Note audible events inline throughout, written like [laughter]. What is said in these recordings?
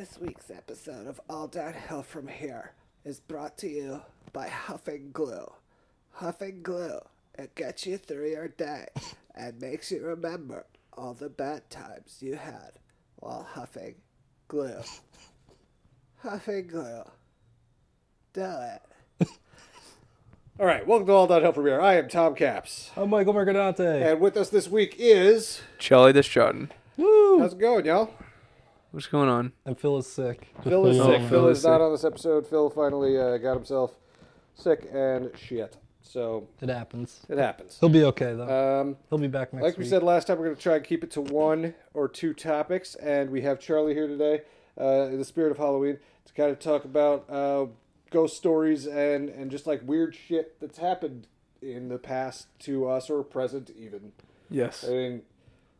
This week's episode of All Downhill From Here is brought to you by Huffing Glue. Huffing Glue, it gets you through your day and makes you remember all the bad times you had while huffing glue. Huffing Glue. Do it. All right, welcome to All Downhill From Here. I am Tom Caps, I'm Michael Mercadante. and with us this week is Charlie Destrutton. how's it going, y'all? What's going on? And Phil is sick. [laughs] Phil is you sick. know. Phil is is not sick. on this episode. Phil finally uh, got himself sick and shit. So It happens. it happens. He'll be okay though. Um, He'll be back next week. like we week. said last time, we're going to try and keep it to one or two topics, and we have Charlie here today, uh, in the spirit of Halloween, to kind of talk about uh, ghost stories and and just like weird shit that's happened in the past to us or present even. Yes. I mean,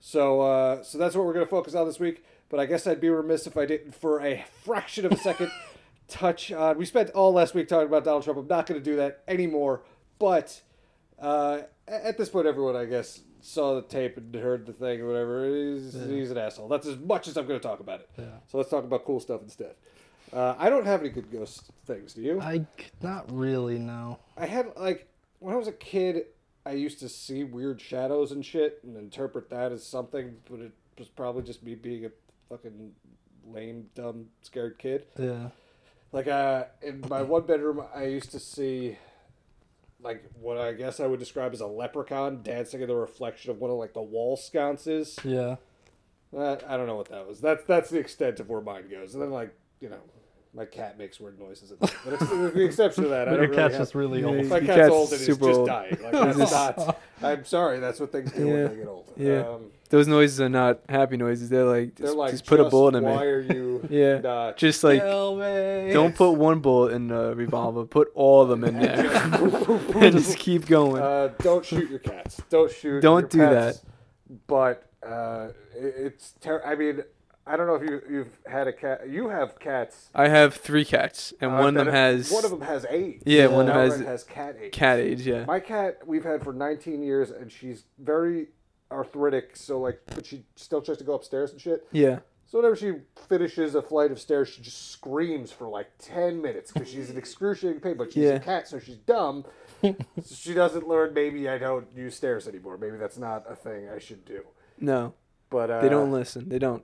so uh, so that's what we're going to focus on this week. But I guess I'd be remiss if I didn't, for a fraction of a second, [laughs] touch on. We spent all last week talking about Donald Trump. I'm not going to do that anymore. But uh, at this point, everyone, I guess, saw the tape and heard the thing or whatever. He's, he's an asshole. That's as much as I'm going to talk about it. Yeah. So let's talk about cool stuff instead. Uh, I don't have any good ghost things. Do you? I not really no. I had like when I was a kid, I used to see weird shadows and shit and interpret that as something, but it was probably just me being a fucking lame, dumb, scared kid. Yeah. Like uh, in my one bedroom, I used to see like what I guess I would describe as a leprechaun dancing in the reflection of one of like the wall sconces. Yeah. Uh, I don't know what that was. That's that's the extent of where mine goes. And then like you know, my cat makes weird noises. At night. But it's, with the exception of that, I But don't your really cat's have- just really old. my cat's, cat's old and he's just old. dying. Like, [laughs] that's not. I'm sorry. That's what things do Yeah. when they get old. Yeah. Um, Those noises are not happy noises. They're like they're just, like just put a bullet in me. Why me. are you? [laughs] Yeah. Not? Just like Kill me. don't put one bullet in the revolver. Put all of them in there [laughs] and just keep going. Uh, don't shoot your cats. Don't shoot. Don't your do pets. But uh, it, it's. Ter- I mean, I don't know if you you've had a cat. You have cats. I have three cats, and uh, one of them has One of them has AIDS. Yeah, one Another has has cat AIDS. cat age. Yeah. My cat we've had for 19 years, and she's very arthritic. So like, but she still tries to go upstairs and shit. Yeah. So whenever she finishes a flight of stairs, she just screams for like 10 minutes because she's in excruciating pain. But she's Yeah. a cat, so she's dumb. so she doesn't learn. Maybe I don't use stairs anymore. Maybe that's not a thing I should do. No, But uh, they don't listen. They don't.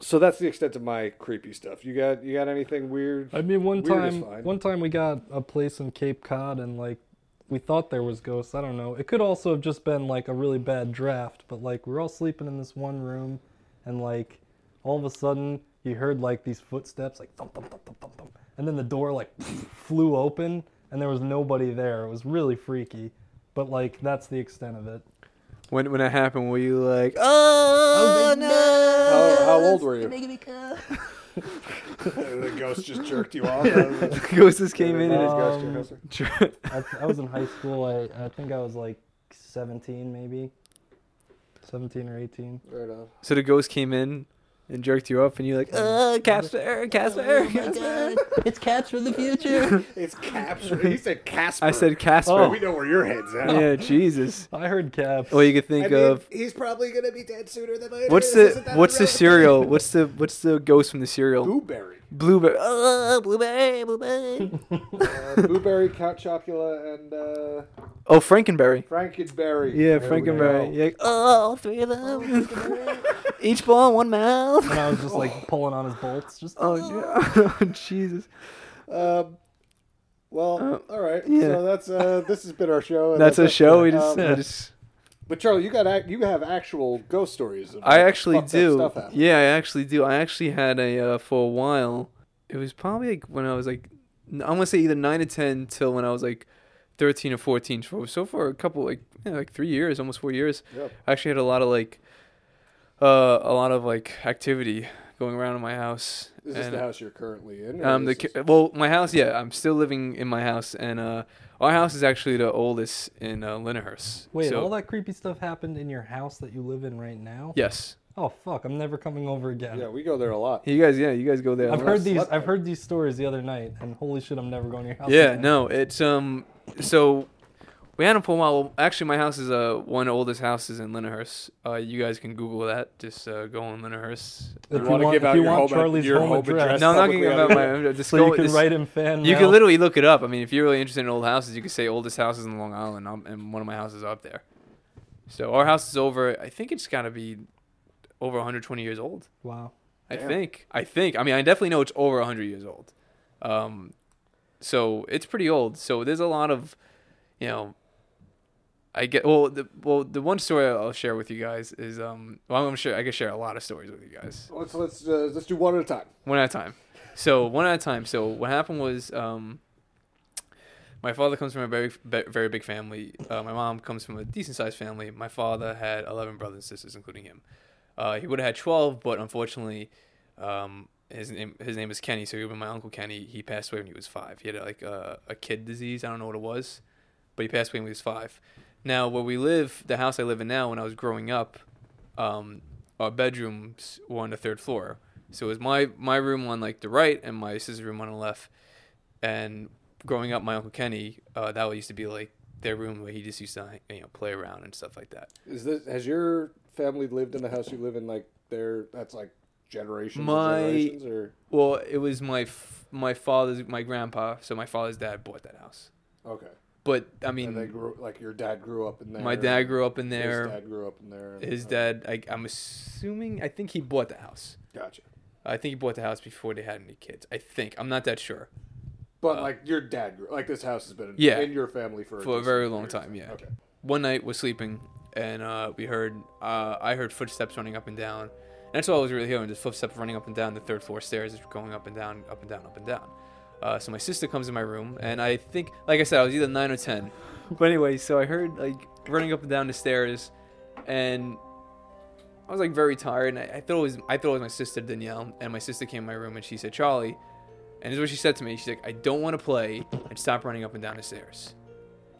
So that's the extent of my creepy stuff. You got you got anything weird? I mean, one time, one time we got a place in Cape Cod, and like, we thought there was ghosts. I don't know. It could also have just been like a really bad draft, but like we're all sleeping in this one room, and like, all of a sudden you heard like these footsteps, like thump thump thump thump thump, thump. and then the door like [laughs] flew open, and there was nobody there. It was really freaky, but like that's the extent of it. When when it happened, were you like, oh, How, how old were you? making me cry. [laughs] the ghost just jerked you off. [laughs] the ghost just came in and Um, it, [laughs] I, I was in high school. I, I think I was like 17, maybe. 17 or 18. right on. so the ghost came in and jerked you up, and you're like, uh, Casper, Casper, Casper. it's cats for the future. [laughs] It's Casper. He said Casper. I said Casper. Oh. We know where your head's at. Yeah, Jesus. [laughs] I heard caps. Or you could think I mean, of he's probably gonna be dead sooner than later. what's [laughs] Isn't the that what's the irrelevant? cereal? What's the what's the ghost from the cereal? Blueberry. Blueberry. Oh, blueberry, blueberry. Uh, Blueberry, Count Chocula, and uh, oh, Frankenberry. Frankenberry. Yeah, There we Frankenberry. Yeah, oh, all three of them. [laughs] Each ball, one mouth. and I was just like [laughs] pulling on his bolts. Just Oh, yeah. oh, [laughs] Jesus. Um, well, Uh, all right. yeah. So that's uh, this has been our show. and That's a show. We just, Um, just But Charlie, you got ac- you have actual ghost stories. Of I like, actually fucked up do. Stuff happening. Yeah, I actually do. I actually had a uh, for a while. It was probably like when I was like, I'm gonna say either nine to ten till when I was like thirteen or fourteen. So, so for a couple like yeah, like three years, almost four years. Yep. I actually had a lot of like, uh, a lot of like activity going around in my house. Is this And, the house you're currently in? Um, the this- well, my house. Yeah, I'm still living in my house, and uh, our house is actually the oldest in uh, Lindenhurst. Wait, So- all that creepy stuff happened in your house that you live in right now? Yes. Oh fuck! I'm never coming over again. yeah, we go there a lot. You guys, yeah, you guys go there. I've heard these. slept I've heard these stories the other night, and holy shit, I'm never going to your house. Yeah, again. no, it's um. So We had a while. Well, actually, my house is uh one of the oldest houses in Lindenhurst. Uh, you guys can Google that. Just uh, go on Lindenhurst. If You wanna want, give if out you your want home ad- Charlie's your home, home address, address? No, I'm not gonna publicly give on out the my. Just so go, you can just- write him fan mail. You mail. can literally look it up. I mean, if you're really interested in old houses, you can say oldest houses in Long Island, um, and one of my houses are up there. So our house is over. I think it's got to be over 120 years old. Wow. I Damn. think. I think. I mean, I definitely know it's over 100 years old. Um, so it's pretty old. So there's a lot of, you know. I get well. The well, the one story I'll share with you guys is um. Well, I'm gonna. I can share a lot of stories with you guys Let's let's uh, let's do one at a time. one at a time. So one at a time. So what happened was, um, my father comes from a very very big family. Uh, my mom comes from a decent sized family. My father had eleven brothers and sisters, including him. Uh, he would have had twelve, but unfortunately, um, his name his name is Kenny. So he would be my uncle Kenny. He passed away when he was five. He had like a, a kid disease. I don't know what it was, but he passed away when he was five. Now where we live, the house I live in now, when I was growing up, um, our bedrooms were on the third floor. So it was my my room on like the right and my sister's room on the left. And growing up, my uncle Kenny, uh, that used to be like their room where he just used to you know play around and stuff like that. Is this has your family lived in the house you live in like there? That's like generations. My- generations or Well, it was my f- my father's my grandpa, so my father's dad bought that house. okay. But I mean, and they grew like your dad grew up in there. my dad grew up in there. His dad grew up in there. His uh, dad, I, I'm assuming, I think he bought the house. Gotcha. I think he bought the house before they had any kids. I think I'm not that sure. But Uh, like your dad grew like this house has been Yeah. in your family for For a decent very long time, yeah. Okay. one night was sleeping and uh, we heard uh, I heard footsteps running up and down. And that's all I was really hearing, just footsteps running up and down the third floor stairs, just going up and down, up and down, up and down. Uh, so my sister comes in my room, and I think, like I said, I was either nine or ten. But anyway, so I heard like running up and down the stairs, and I was like very tired, and I, I thought it was I thought it was my sister Danielle, and my sister came in my room and she said, Charlie, and this is what she said to me. She's like, I don't want to play, and stop running up and down the stairs.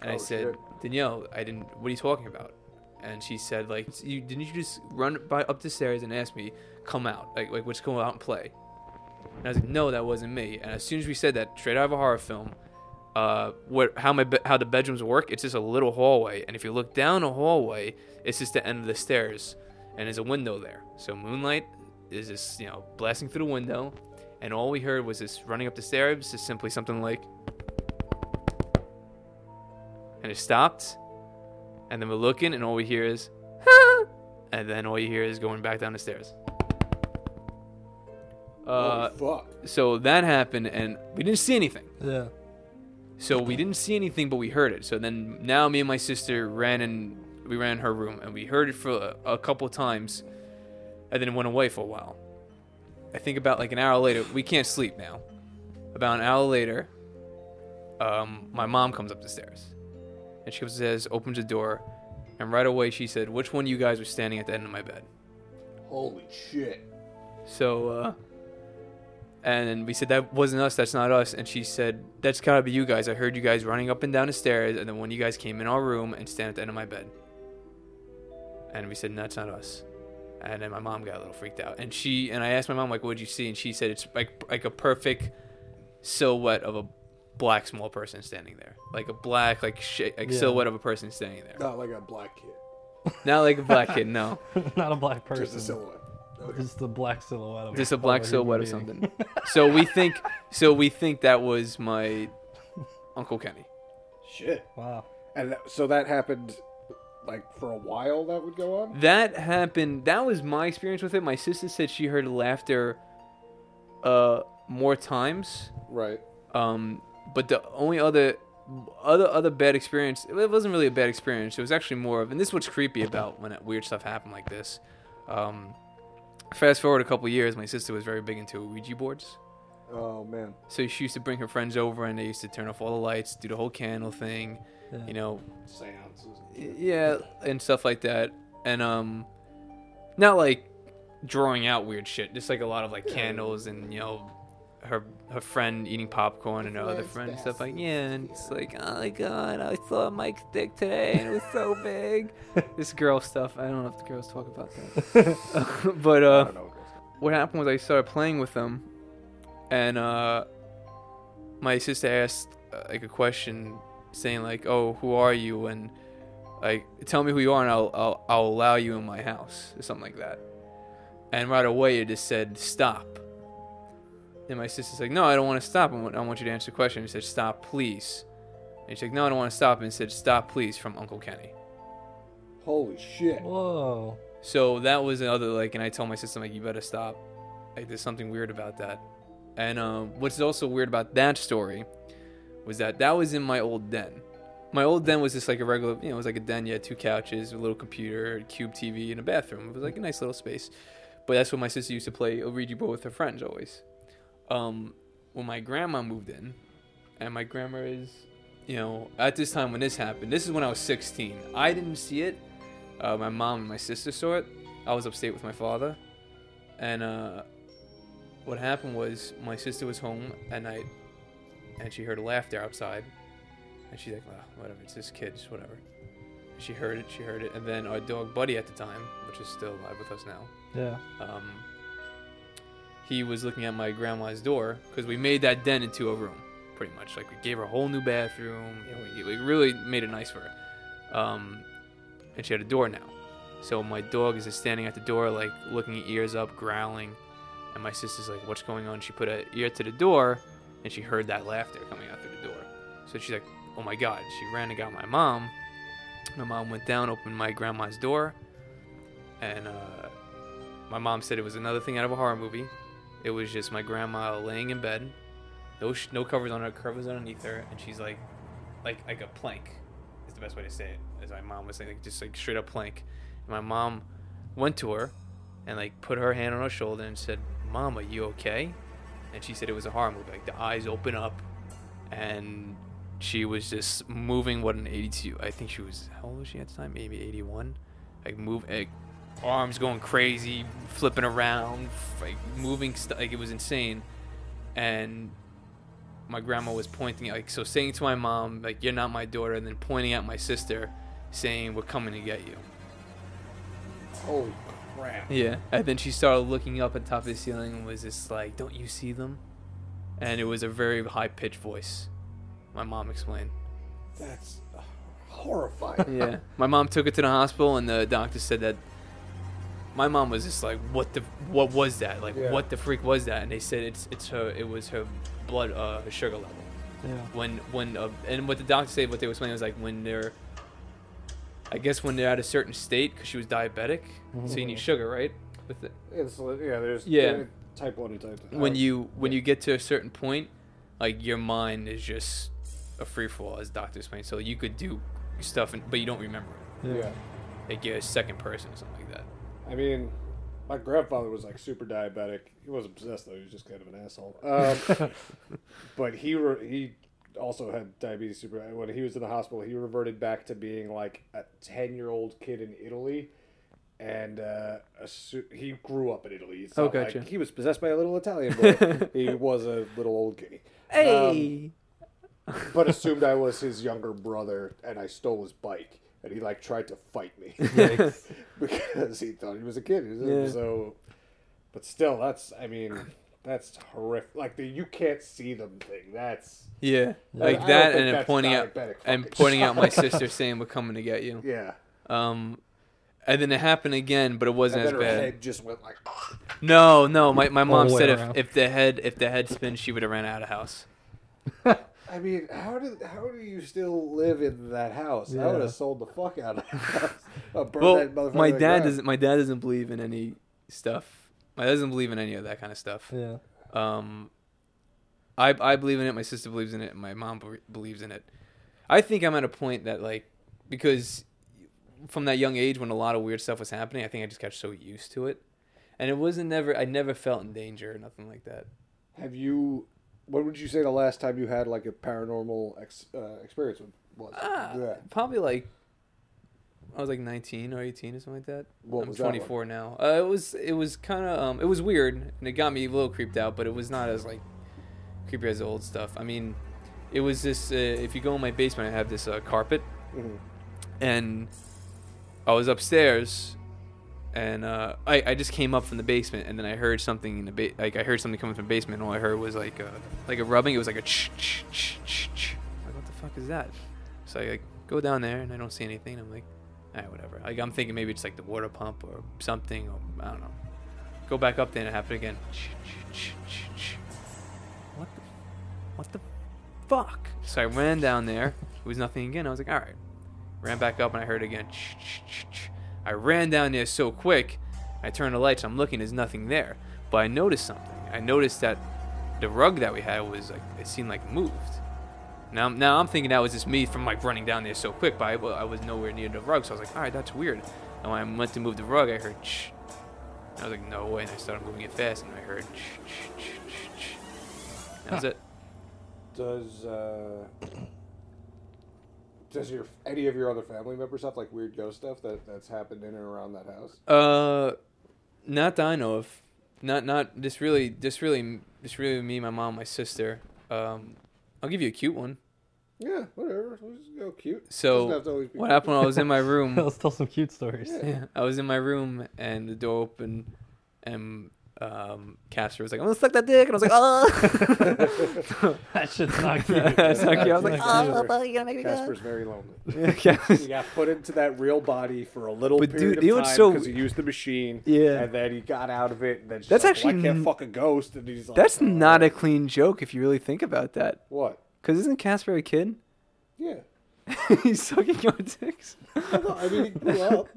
And I Oh, said, shit. Danielle, I didn't. What are you talking about? And she said, like, you didn't you just run by up the stairs and ask me, come out, like, like let's go out and play. And I was like, no, that wasn't me. And as soon as we said that, straight out of a horror film, uh, what how my be- how the bedrooms work? It's just a little hallway, and if you look down a hallway, it's just the end of the stairs, and there's a window there. So moonlight is just you know blasting through the window, and all we heard was this running up the stairs, just simply something like, and it stopped, and then we're looking, and all we hear is, [laughs] and then all you hear is going back down the stairs. Uh, Holy fuck. so that happened, and we didn't see anything. Yeah. So we didn't see anything, but we heard it. So then now me and my sister ran and we ran in her room, and we heard it for a, a couple times, and then it went away for a while. I think about like an hour later, we can't sleep now. About an hour later, um, my mom comes up the stairs, and she says, opens the door, and right away she said, "Which one of you guys was standing at the end of my bed?" Holy shit. So, uh, and we said that wasn't us. That's not us. And she said that's gotta be you guys. I heard you guys running up and down the stairs, and then when you guys came in our room and stand at the end of my bed. And we said no, that's not us. And then my mom got a little freaked out, and she and I asked my mom like, "What'd you see?" And she said it's like like a perfect silhouette of a black small person standing there, like a black like sh- like Yeah. silhouette of a person standing there. Not like a black kid. Not like a black kid, no, [laughs] Not a black person. Just a silhouette. Okay. Just a black silhouette. Of just a black silhouette of something. so we [laughs] think so we think that was my uncle Kenny. Shit. Wow. And that, so that happened like for a while that would go on? That happened. That was my experience with it. My sister said she heard laughter uh more times. Right. Um but the only other other other bad experience it wasn't really a bad experience. It was actually more of and this is what's creepy about when weird stuff happened like this. Um fast forward a couple years, my sister was very big into Ouija boards. Oh man. So she used to bring her friends over and they used to turn off all the lights, do the whole candle thing, Yeah. you know, Seances. yeah, and stuff like that. And um not like drawing out weird shit, just like a lot of like candles and you know her her friend eating popcorn and her other friend and stuff like yeah, and it's like oh my god, I saw Mike's dick today and it was so [laughs] big. this girl stuff. I don't know if the girls talk about that, [laughs] [laughs] but uh, don't what happened was I started playing with them, and uh, my sister asked uh, like a question saying like, "Oh, who are you?" and like, "Tell me who you are, and I'll I'll, I'll allow you in my house," or something like that. And right away, it just said, "Stop." And my sister's like, "No, I don't want to stop. I want, I want you to answer the question." He said, "Stop, please." And she's like, "No, I don't want to stop." And he said, "Stop, please," from Uncle Kenny. Holy shit. Whoa. So that was another like, and I told my sister like, you better stop. Like, there's something weird about that. And um, what's also weird about that story was that that was in my old den. My old den was just like a regular, you know, it was like a den. You had two couches, a little computer, a cube TV, and a bathroom. It was like a nice little space. But that's what my sister used to play Ouija board with her friends always. Um, when my grandma moved in, and my grandma is, you know, at this time when this happened, this is when I was 16. I didn't see it uh, my mom and my sister saw it. I was upstate with my father, and uh, what happened was my sister was home at night, and she heard laughter outside, and she's like, "Well, whatever, it's this kid, just whatever." She heard it, she heard it, and then our dog Buddy at the time, which is still alive with us now, Yeah. um, he was looking at my grandma's door because we made that den into a room, pretty much. Like we gave her a whole new bathroom. You know, we, we really made it nice for her. Um, and she had a door now. So my dog is just standing at the door, like looking ears up, growling. And my sister's like, "What's going on?" She put an ear to the door, and she heard that laughter coming out through the door. So she's like, "Oh my god!" She ran and got my mom. My mom went down, opened my grandma's door, and uh, my mom said it was another thing out of a horror movie. It was just my grandma laying in bed, no sh- no covers on her, covers underneath her, and she's like, like like a plank, is the best way to say it. As my mom was saying, like just like straight up plank. And my mom went to her, and like put her hand on her shoulder and said, "Mom, are you okay?" And she said it was a horror movie. Like the eyes open up, and she was just moving. What an 82? I think she was. How old was she at the time? Maybe 81. Like move. Like, arms going crazy, flipping around, like moving stuff. Like it was insane. And my grandma was pointing, like so, saying to my mom, like "You're not my daughter," and then pointing at my sister, saying, "We're coming to get you." Holy crap. Yeah. And then she started looking up at top of the ceiling and was just like, "Don't you see them?" And it was a very high pitched voice. My mom explained. That's uh, horrifying. yeah. My mom took it to the hospital, and the doctor said that. My mom was just like, "What the? What was that? Like, Yeah. what the freak was that?" And they said it's it's her. It was her blood, uh, her sugar level. Yeah. When when uh, and what the doctor said, what they were explaining was like when they're. I guess when they're at a certain state, because she was diabetic, so you need sugar, right? With it. It's, yeah, there's Yeah. type 1 and type 2. when you when yeah. you get to a certain point, like your mind is just a free fall, as doctor explained. So you could do stuff, and, but you don't remember it. Yeah. Yeah. Like you're a second person or something like that. I mean, my grandfather was like super diabetic. He wasn't possessed though; he was just kind of an asshole. Um, [laughs] but he re- he also had diabetes. Super when he was in the hospital, he reverted back to being like a ten year old kid in Italy, and uh, assu- he grew up in Italy. It's Oh, gotcha. Like he was possessed by a little Italian boy. [laughs] he was a little old kitty. Um, but assumed I was his younger brother, and I stole his bike, and he like tried to fight me [laughs] [laughs] because he thought he was a kid. Yeah. So, but still, that's I mean, that's horrific. Like the you can't see them thing. That's yeah, I like don't that, think and pointing out and pointing out my sister saying we're coming to get you. yeah. Um, and then it happened again, but it wasn't then as her bad. head just went like. [laughs] No, no, my my mom said if, around. if the head if the head spins, she would have ran out of house. I mean, how do how do you still live in that house? I would have sold the fuck out of that house. Well, that motherfucker my dad ground. doesn't. My dad doesn't believe in any stuff. My dad doesn't believe in any of that kind of stuff. Yeah. Um, I I believe in it. My sister believes in it. and My mom be- believes in it. I think I'm at a point that like because from that young age when a lot of weird stuff was happening, I think I just got so used to it, and it wasn't never. I never felt in danger or nothing like that. Have you? What would you say the last time you had like a paranormal ex, uh, experience was? Ah, Yeah. probably like I was like 19 or 18 or something like that. What I'm was that 24 now. Uh, it was it was kind of um, it was weird and it got me a little creeped out, but it was not as like creepy as the old stuff. I mean, it was this. Uh, if you go in my basement, I have this uh, carpet, Mhm. and I was upstairs. And uh, I, I just came up from the basement, and then I heard something in the ba- like I heard something coming from the basement. And all I heard was like a, like a rubbing. It was like a ch ch ch ch ch. Like what the fuck is that? So I like go down there and I don't see anything. I'm like, all right, whatever. Like I'm thinking maybe it's like the water pump or something, or I don't know. Go back up there and it happened again. What the, what the fuck? So I ran down there. It was nothing again. I was like, all right. Ran back up and I heard again. I ran down there so quick. I turned the lights. I'm looking. There's nothing there. But I noticed something. I noticed that the rug that we had was like it seemed like moved. Now, now I'm thinking that was just me from like running down there so quick, but I, I was nowhere near the rug, so I was like, all right, that's weird. And when I went to move the rug, I heard shh. I was like, no way. And I started moving it fast, and I heard shh, shh, shh, shh, shh. That was it. Does uh, does your any of your other family members have like weird ghost stuff that that's happened in and around that house? Uh, not that I know of. Not not just really just really just really me, my mom, my sister. Um, I'll give you a cute one. Yeah, whatever. We'll just go cute. So, Doesn't have to always be What happened when I was in my [laughs] room? Let's tell some cute stories. Yeah. Yeah, [laughs] I was in my room and the door opened, and um, Casper was like, "I'm gonna suck that dick," and I was like, "Oh." [laughs] that shit's not cute. [laughs] That's not cute. I was like, That's "Oh, not cute. but you gonna make me go?" Casper's very lonely. [laughs] Yeah. he got put into that real body for a little But period dude, you know of what's time so- because he used the machine. Yeah. and then he got out of it. And then That's like, actually well, I can't n- fuck a ghost. And he's like, That's "Oh." not a clean joke if you really think about that. what? Cause isn't Casper a kid? Yeah. [laughs] He's sucking your dicks. No, I mean, he grew up.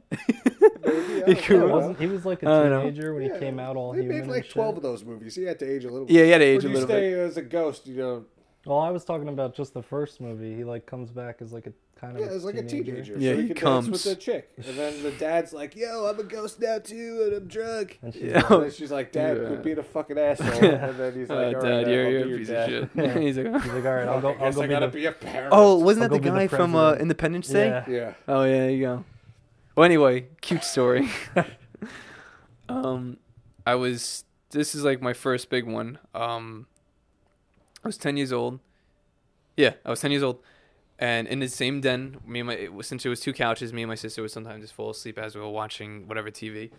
Maybe, I He grew know. Yeah, wasn't he was like a I don't know. teenager when he Yeah, came out all They human made and like shit? twelve of those movies. He had to age a little. Bit. Yeah, he had to age when a you little stay bit. as a ghost, you know. Well, I was talking about just the first movie. He like comes back as like a kind of Yeah, it's like a teenager. Yeah, so he, he comes. with the chick, and then the dad's like, "Yo, I'm a ghost now too, and I'm drunk." And she's Yeah. like, And she's like, "Dad, Yeah. quit being a fucking asshole." [laughs] And then he's Uh, [laughs] like, "All right, Dad, Dad, you're, I'll you're be a your piece dad." of shit. [laughs] He's like, he's like, all right, I'll go. I I'll guess go I be gotta the. be a parent. oh, wasn't I'll that the go be the guy from uh. Independence Day? Yeah. yeah. Oh yeah, there you go. Well, anyway, cute story. um, I was. This is like my first big one. Um, I was ten years old. Yeah, I was ten years old, and in the same den, me and my it was, since it was two couches, me and my sister would sometimes just fall asleep as we were watching whatever TV.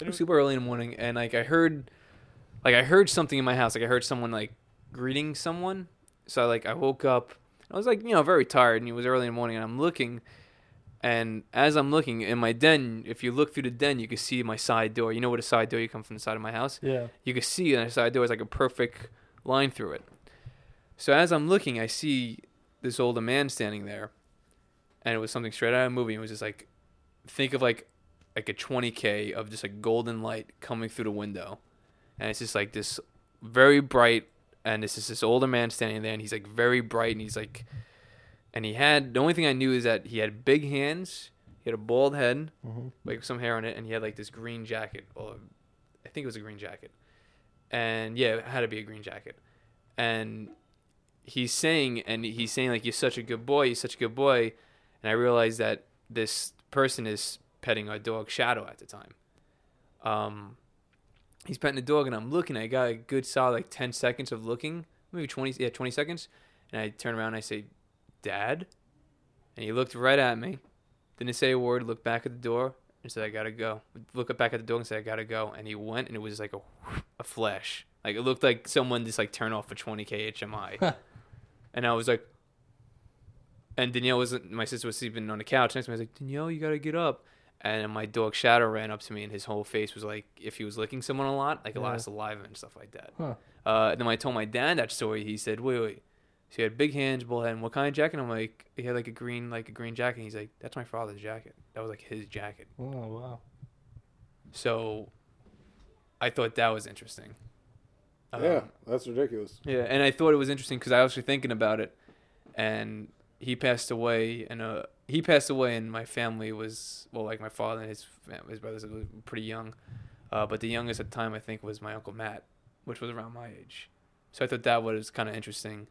It was super early in the morning, and like I heard, like I heard something in my house. Like I heard someone like greeting someone. So I, like I woke up. I was like you know very tired, and it was early in the morning, and I'm looking. And as I'm looking in my den, if you look through the den, you can see my side door. You know what a side door? You come from the side of my house. Yeah. You can see that side door is like a perfect line through it. So as I'm looking, I see this older man standing there, and it was something straight out of a movie. It was just like, think of like, like a 20k of just like golden light coming through the window, and it's just like this very bright, and this is this older man standing there, and he's like very bright, and he's like, and he had the only thing I knew is that he had big hands, he had a bald head, hmm like some hair on it, and he had like this green jacket, or I think it was a green jacket, and yeah, it had to be a green jacket, and he's saying, and he's saying like, "You're such a good boy, you're such a good boy," and I realized that this person is petting our dog Shadow at the time. Um, he's petting the dog, and I'm looking. I got a good solid like ten seconds of looking, maybe twenty, yeah, twenty seconds, and I turn around and I say, "Dad," and he looked right at me. Didn't say a word. Looked back at the door and said, "I gotta go." Look back at the door and said, "I gotta go." And he went, and it was like a, a flash. Like it looked like someone just like turned off a 20k HMI. And I was like, and Danielle was my sister was sleeping on the couch next to me. I was like, Danielle, you gotta get up. And my dog Shadow ran up to me, and his whole face was like if he was licking someone a lot, like a lot of saliva and stuff like that. Huh. Uh, then when I told my dad that story, he said, "Wait, wait." So he had big hands, bald head. And what kind of jacket? I'm like, he had like a green, like a green jacket. And he's like, that's my father's jacket. That was like his jacket. Oh wow. So I thought that was interesting. Um, Yeah, that's ridiculous. yeah, and I thought it was interesting because I was actually thinking about it, and he passed away, and uh, he passed away, and my family was well, like my father and his his brothers were pretty young, uh, but the youngest at the time I think was my uncle Matt, which was around my age. So I thought that was kind of interesting.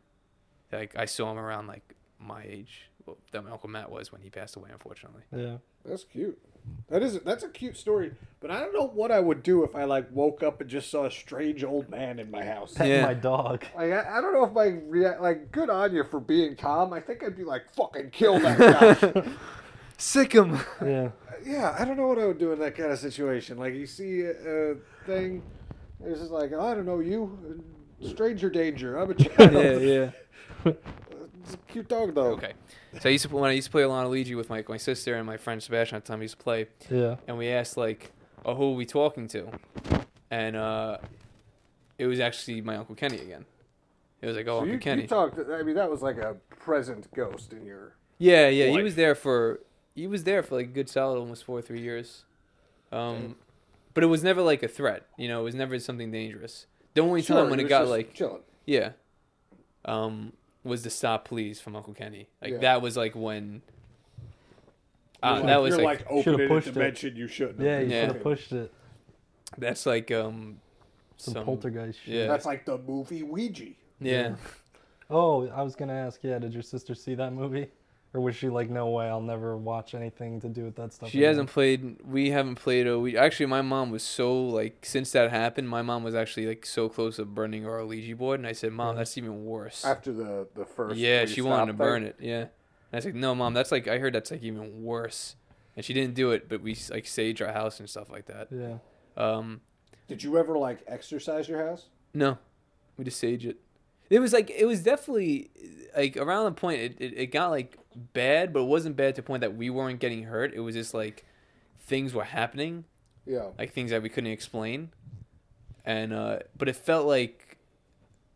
Like I saw him around like my age, well, that my uncle Matt was when he passed away, unfortunately. Yeah. That's cute. That is that's a cute story, but I don't know what I would do if I like woke up and just saw a strange old man in my house. Pet Yeah. my dog. Like I, I don't know if my rea- like good on you for being calm. I think I'd be like fucking kill that guy. [laughs] Sick him. Yeah. yeah, I don't know what I would do in that kind of situation. Like you see a, a thing, it's just like oh, I don't know you, stranger danger. I'm a child. yeah, yeah. [laughs] It's a cute dog though. Okay. So I used to when I used to play a lot of Ouija with my my sister and my friend Sebastian at the time. We used to play, Yeah. and we asked like, "Oh, who are we talking to?" And uh, it was actually my uncle Kenny again. It was like, "Oh, So Uncle you, Kenny." you talked. I mean, that was like a present ghost in your. yeah, yeah. He was there for he was there for like a good solid almost four or three years. Um, but it was never like a threat. You know, it was never something dangerous. The only Sure, time when he it got like chilling. Yeah. Um, was the stop please from Uncle Kenny. Like Yeah. that was like when. Uh, You're that like- was you're like, like, Should've opening a pushed it. dimension you shouldn't. have Yeah, you Yeah. should have pushed it. that's like um. Some, Some, poltergeist shit. yeah. That's like the movie Ouija. Yeah. [laughs] Oh, I was gonna ask. Yeah, did your sister see that movie, or was she like, no way, I'll never watch anything to do with that stuff? She again"? hasn't played. We haven't played. A, we actually, my mom was so like since that happened. My mom was actually like so close to burning our Ouija board, and I said, "Mom, Yeah. that's even worse." After the the first. yeah, she wanted to stop burn it. Yeah, and I said, "No, mom, that's like I heard that's like even worse." And she didn't do it, but we like sage our house and stuff like that. Yeah. Um, Did you ever like exercise your house? No, we just sage it. It was like it was definitely like around the point it, it, it got like bad, but it wasn't bad to the point that we weren't getting hurt. It was just like things were happening, Yeah. like things that we couldn't explain, and uh, but it felt like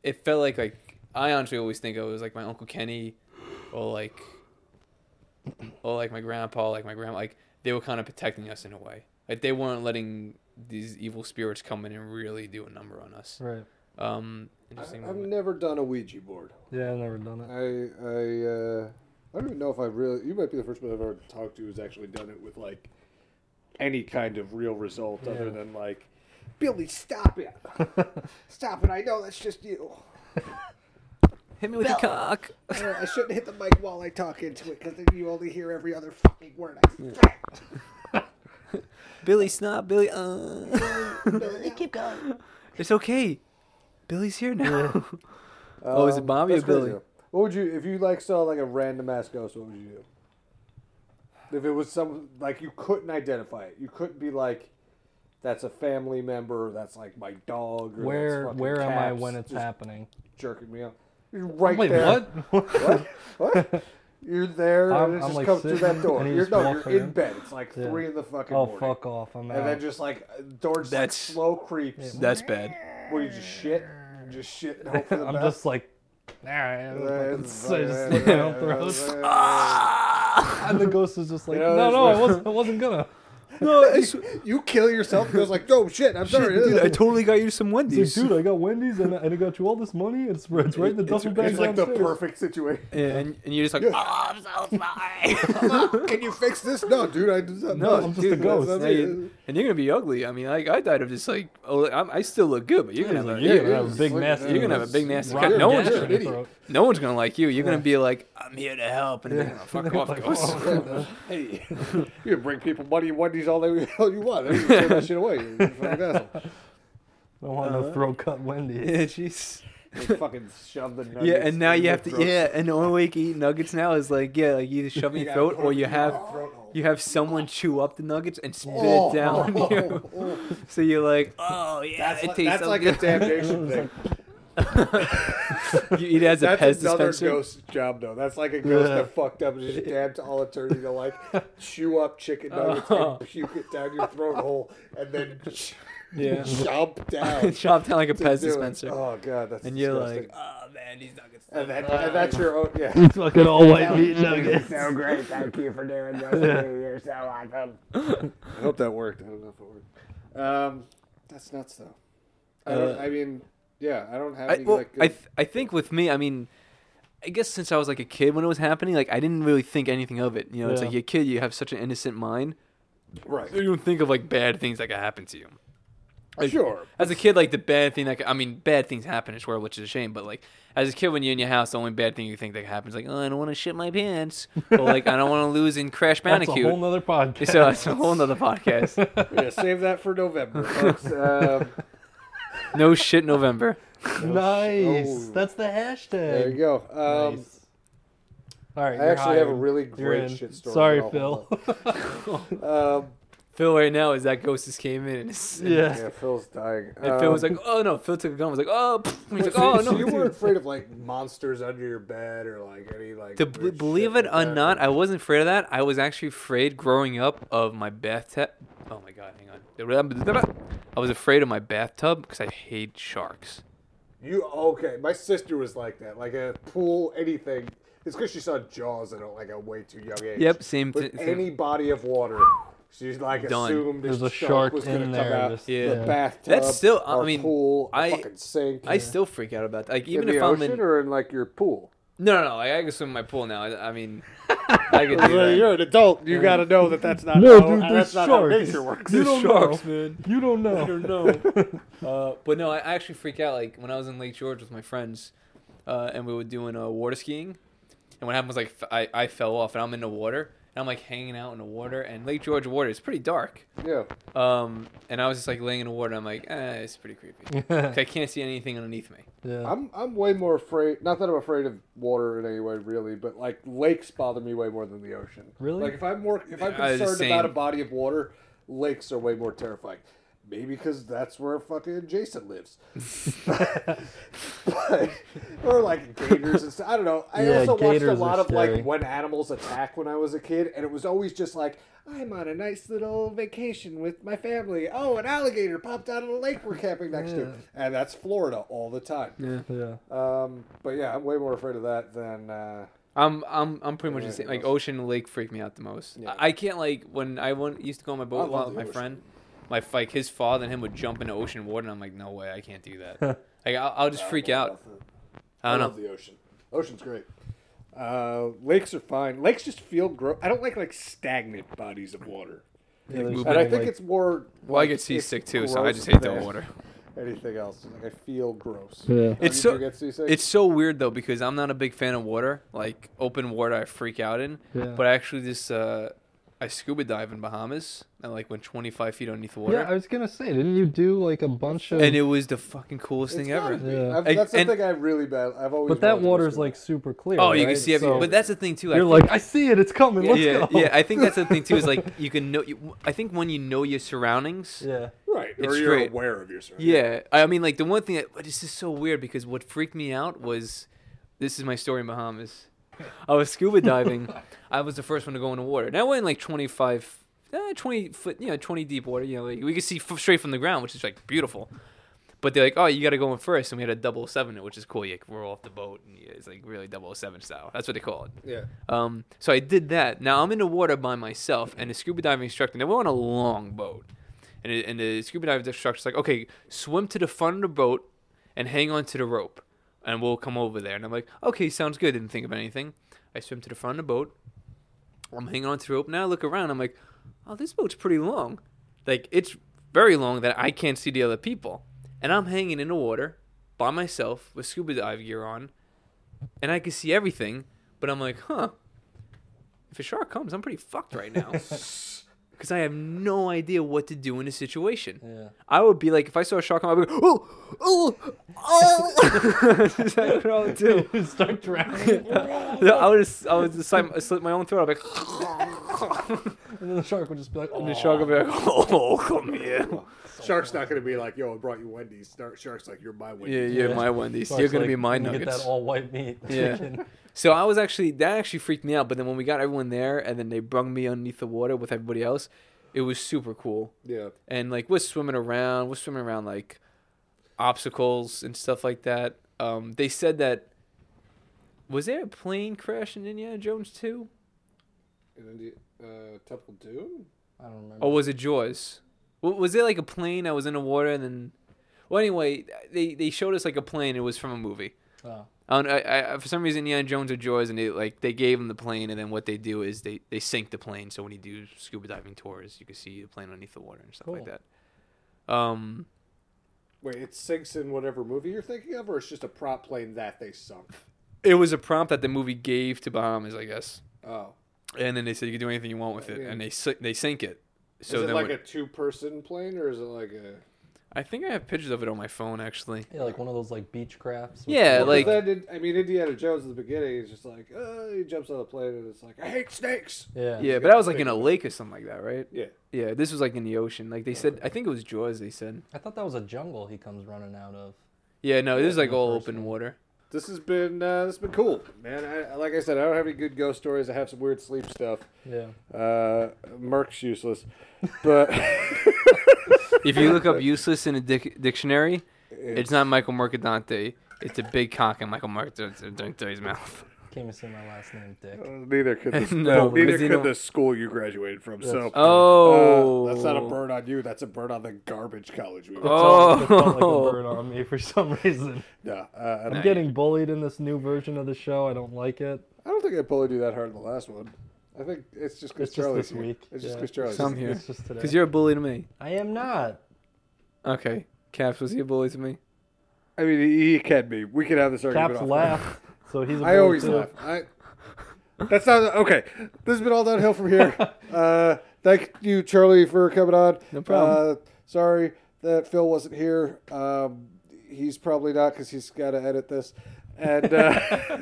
it felt like like I honestly always think it was like my uncle Kenny, or like or like my grandpa, like my grandma, like they were kind of protecting us in a way. Like they weren't letting these evil spirits come in and really do a number on us. Right. Um, I, interesting. I've never done a Ouija board. Yeah, I've never done it. I I uh, I don't even know if I've really. You might be the first one I've ever talked to who's actually done it with like any kind of real result other than like Billy, stop it. [laughs] Stop it. I know that's just you. Hit me with the cock. I, I shouldn't hit the mic while I talk into it because then you only hear every other fucking word I say. [laughs] Billy, snot, Billy. Uh. Billy, [laughs] Keep going. it's okay. Billy's here now. Oh, is it Um, Bobby or that's crazy, Billy? though. What would you if you like saw like a random ass ghost? What would you do? If it was some like you couldn't identify it, you couldn't be like, that's a family member. That's like my dog. Or Where that's fucking where am I when it's happening? jerking me up. You're right Wait, there. what? [laughs] What? What? You're there, I'm- and it I'm, just like, comes through sitting, that [laughs] door. and he You're just no, you're in in. bed. It's like Yeah. three in the fucking oh morning. fuck off! I'm And out. then just like door just like, That's- slow creeps. That's bad. What you just shit, just shit. And hope for the [laughs] I'm best? just like, all right, so I just fucking- look down throats. [laughs] and the ghost is just like, no, no, I wasn't, I wasn't gonna. No, [laughs] I, s- you kill yourself and goes like, oh shit, I'm sorry. dude, I totally got you some It's Wendy's. like, dude, I got Wendy's and I, and I got you all this money. It's, it's right in the duffel bag it's like the downstairs. perfect situation. and, and you're just like, Yeah. oh, I'm so [laughs] sorry. [laughs] Can you fix this? No, dude, I just, No, I'm just dude, a ghost. that's- Now you- and you're gonna be ugly. I mean, like I died of just like, oh, I'm, I still look good, but you're gonna have a, You're gonna have a big it's nasty. like- You're gonna have a big nasty cut. No one's gonna- idiot. no one's gonna like you. You're gonna be like, I'm here to help, and Yeah. they're gonna fuck off, ghost. oh, Hey, you bring people money and Wendy's all they [laughs] all you want. They can throw that shit away. You fucking asshole. [laughs] Don't want Uh-huh. no throat cut Wendy. [laughs] Yeah, jeez. They fucking shove the nuggets Yeah, and now in you your have to. throat. Yeah, and the only way you can eat nuggets now is like, yeah, like you either shove in You your gotta throat put or it you in have your throat hole. you have someone chew up the nuggets and spit Oh, it down oh, you. oh. So you're like, oh yeah, That's it like, tastes that's so like good. a damnation thing. You eat it as a That's Pez another dispenser. ghost job, though. That's like a ghost that fucked up and just damned to all eternity to like [laughs] chew up chicken nuggets Oh. and puke it down your throat hole and then [laughs] Yeah, jump down. [laughs] chop down like a to Pez do it. dispenser, Oh god, that's and you're disgusting. like, oh man, these nuggets. and, then, and that's your own. Yeah. It's fucking all white meat nuggets. So great. Thank you for doing this. You're so awesome. I hope that worked. I don't know if it worked. Um, that's nuts though. I, don't, Uh, I mean, yeah, I don't have I, any well, like. I, th- I think with me, I mean, I guess since I was like a kid when it was happening, like I didn't really think anything of it. You know, it's like you're a kid, you have such an innocent mind, right. so you don't think of like bad things that could happen to you. Like, Sure. As a kid, like the bad thing that could, I mean, bad things happen in this world, which is a shame. But like as a kid, when you're in your house, the only bad thing you think that happens, like, oh, I don't want to shit my pants, or like I don't want to lose in Crash That's a [laughs] whole nother podcast. so it's a whole nother podcast. yeah, save that for November, folks. [laughs] Um, No shit, November. [laughs] nice. Oh. That's the hashtag. there you go. Um, Nice. All right. I you're actually have a really You're great in. shit story. Sorry, Phil. I'll hold on. um, Phil right now is that ghost just came in and, it's, Yeah. Yeah, Phil's dying. and Phil was Um, like, oh no, Phil took a gun. Was like, oh, he's like, so, oh so [laughs] no. you weren't [laughs] afraid of like monsters under your bed or like any like. To b- believe it like or that? not, I wasn't afraid of that. I was actually afraid growing up of my bathtub. Oh my god, hang on. I was afraid of my bathtub because I hate sharks. You okay? My sister was like that. Like a pool, anything. It's because she saw Jaws at a, like a way too young age. Yep, same But thing. any body of water, she's like Done. assumed There's a a shark, shark was gonna in come there, out. just- the Yeah. bathtub. That's still- I our mean, pool, I- a fucking sink. I still freak out about that. Like even in if the I'm ocean in or in like your pool. no no no like I can swim in my pool now. I, [laughs] I mean I could do that. You're an adult. You got to know that that's not. No, how, dude, that's there's not how sharks. nature works. You don't sharks, know. man. You don't know. I don't know. [laughs] uh, but no, I actually freak out. Like when I was in Lake George with my friends, uh, and we were doing uh, water skiing, and what happened was like f- I, I fell off and I'm in the water and I'm like hanging out in the water and Lake George water is pretty dark. Yeah. Um, and I was just like laying in the water. I'm like, eh, it's pretty creepy. 'Cause [laughs] I can't see anything underneath me. yeah. I'm I'm way more afraid. Not that I'm afraid of water in any way, really, but like lakes bother me way more than the ocean. Really? Like if I'm more if I'm the concerned about a body of water, lakes are way more terrifying. Maybe because that's where fucking Jason lives. [laughs] but, or like gators and stuff. I don't know. I Yeah, also watched a lot are of like when animals attack when I was a kid, and it was always just like I'm on a nice little vacation with my family. Oh, an alligator popped out of the lake we're camping next to, and that's Florida all the time. Yeah. yeah. Um, but yeah, I'm way more afraid of that than uh, I'm I'm I'm pretty much the same. Like ocean and lake freak me out the most. Yeah. I I can't like when I went used to go on my boat love while with my ocean. friend. My like his father and him would jump into ocean water, and I'm like, no way, I can't do that. [laughs] like I'll, I'll just freak out. I don't love know. the ocean. Ocean's great. Uh, lakes are fine. Lakes just feel gross. I don't like like stagnant bodies of water, Yeah, and I think like- it's more. Well, I get seasick too, so I just hate the than water. Anything else? Like I feel gross. Yeah. It's so- get seasick? It's so weird though because I'm not a big fan of water. Like open water, I freak out in. Yeah. But I actually just uh, I scuba dive in Bahamas. I like went 25 feet underneath the water, Yeah, I was gonna say, didn't you do like a bunch of? and it was the fucking coolest It's thing ever. gotta be. Yeah. I've- that's And- something I really bad. I've always. but that wanted to water's scuba. like super clear. Oh, you can right? see everything. So but that's the thing too. I you're think- like, I see it. It's coming. Let's yeah, go. yeah. I think that's the thing too. Is like you can know. You, I think when you know your surroundings. yeah. right, or it's you're great. aware of your surroundings. Yeah, I mean, like the one thing that but this is so weird because what freaked me out was, this is my story in Bahamas. I was scuba diving. [laughs] I was the first one to go in the water. Now we're in like 25, eh, 20 foot, you know, 20 deep water. You know, like, we could see f- straight from the ground, which is like beautiful. But they're like, oh, you got to go in first, and we had a double seven, which is cool. You like, roll off the boat, and yeah, it's like really double seven style. That's what they call it. Yeah. Um, so I did that. Now I'm in the water by myself, and the scuba diving instructor. Now we're on a long boat, and, it, and the scuba diving instructor's like, "Okay, swim to the front of the boat and hang on to the rope, and we'll come over there." And I'm like, "Okay, sounds good." Didn't think of anything. I swim to the front of the boat. I'm hanging on to the rope. Now I look around. I'm like, "Oh, this boat's pretty long. Like it's very long that I can't see the other people." And I'm hanging in the water by myself with scuba dive gear on, and I can see everything. But I'm like, huh. If a shark comes, I'm pretty fucked right now. [laughs] Because I have no idea what to do in a situation. Yeah. I would be like, if I saw a shark come, up, I'd be like, oh, oh, oh. That's exactly what I would do. Start drowning. [laughs] I would just, I would just slit slit my own throat. I'd be like, [laughs] and then the shark would just be like, and oh. the shark would be like, [laughs] oh, come here. Shark's not going to be like, yo, I brought you Wendy's. Shark's like, you're my Yeah, Wendy's. you're Yeah. my Wendy's. Shark's You're gonna like, be my "I'm nuggets. Get that all white meat. [laughs] Yeah. So I was actually that actually freaked me out. But then when we got everyone there, and then they brung me underneath the water with everybody else, it was super cool. Yeah. And like we're swimming around, we're swimming around like obstacles and stuff like that. Um, they said that was there a plane crash in Indiana Jones too, In then the uh, Temple Doom? I don't remember. or was it Jaws? W- Was it like a plane that was in the water and then? Well, anyway, they they showed us like a plane. It was from a movie. Oh. I, don't- I, I, for some reason, Indiana Jones or Jaws, and they like they gave him the plane, and then what they do is they they sink the plane. So when you do scuba diving tours, you can see the plane underneath the water and stuff like that. Um, Wait, it sinks in whatever movie you're thinking of, or it's just a prop plane that they sunk? it was a prompt that the movie gave to Bahamas, I guess, Oh. and then they said you can do anything you want with it, Yeah. and they they sink it. So is it like when- a two person plane, or is it like a. I think I have pictures of it on my phone actually. Yeah, like one of those like Beechcrafts. Yeah, the- Well, 'cause like- then, I mean, Indiana Jones at the beginning, he's just like, uh, he jumps on a plane and it's like, I hate snakes. yeah, Yeah, but I was like in a lake or something like that, right? Yeah. Yeah, this was like in the ocean. Like they said, I think it was Jaws. They said. I thought that was a jungle he comes running out of. Yeah, no, this is like all open one. water. This has been uh, this has been cool, man. I, like I said, I don't have any good ghost stories. I have some weird sleep stuff. Yeah. Uh, Merc's useless, but [laughs] If you look up useless in a dic- dictionary, it's not Michael Mercadante. It's a big cock in Michael Mercadante's mouth. Can't even say my last name, Dick. Uh, neither could the, [laughs] No, neither because you could don't- the school you graduated from. So Oh, uh, that's not a burn on you. That's a burn on the garbage college we went. Oh. It felt like a burn on me for some reason. Yeah, uh, I, I'm don't, getting bullied in this new version of the show. I don't like it. I don't think I bullied you that hard in the last one. I think it's just because It's just Charlie's this here. week. It's just Yeah. because Charlie's Some here. here. It's just today. Because you're a bully to me. I am not. Okay, Caps, was he a bully to me? I mean, he, he can be. We can have this argument. Caps off- laugh, [laughs] so he's. A I bully always too. laugh. I. That's not okay. This has been all downhill from here. [laughs] Uh, thank you, Charlie, for coming on. No problem. Uh, sorry that Phil wasn't here. Um, he's probably not because he's got to edit this. And uh, [laughs]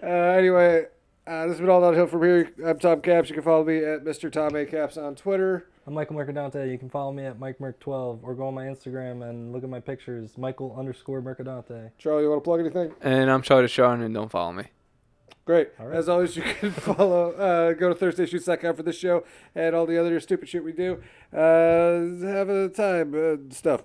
uh, anyway, uh, this has been all downhill from here. I'm Tom Caps. You can follow me at Mr. Tom A. Caps on Twitter. I'm Michael Mercadante. You can follow me at MikeMerc12 or go on my Instagram and look at my pictures. Michael underscore Mercadante. Charlie, you want to plug anything? And I'm Charlie Shawn, and don't follow me. Great. All right. As always, you can [laughs] follow, uh, go to ThursdayShoots.com for this show and all the other stupid shit we do. Uh, have a time, uh, stuff.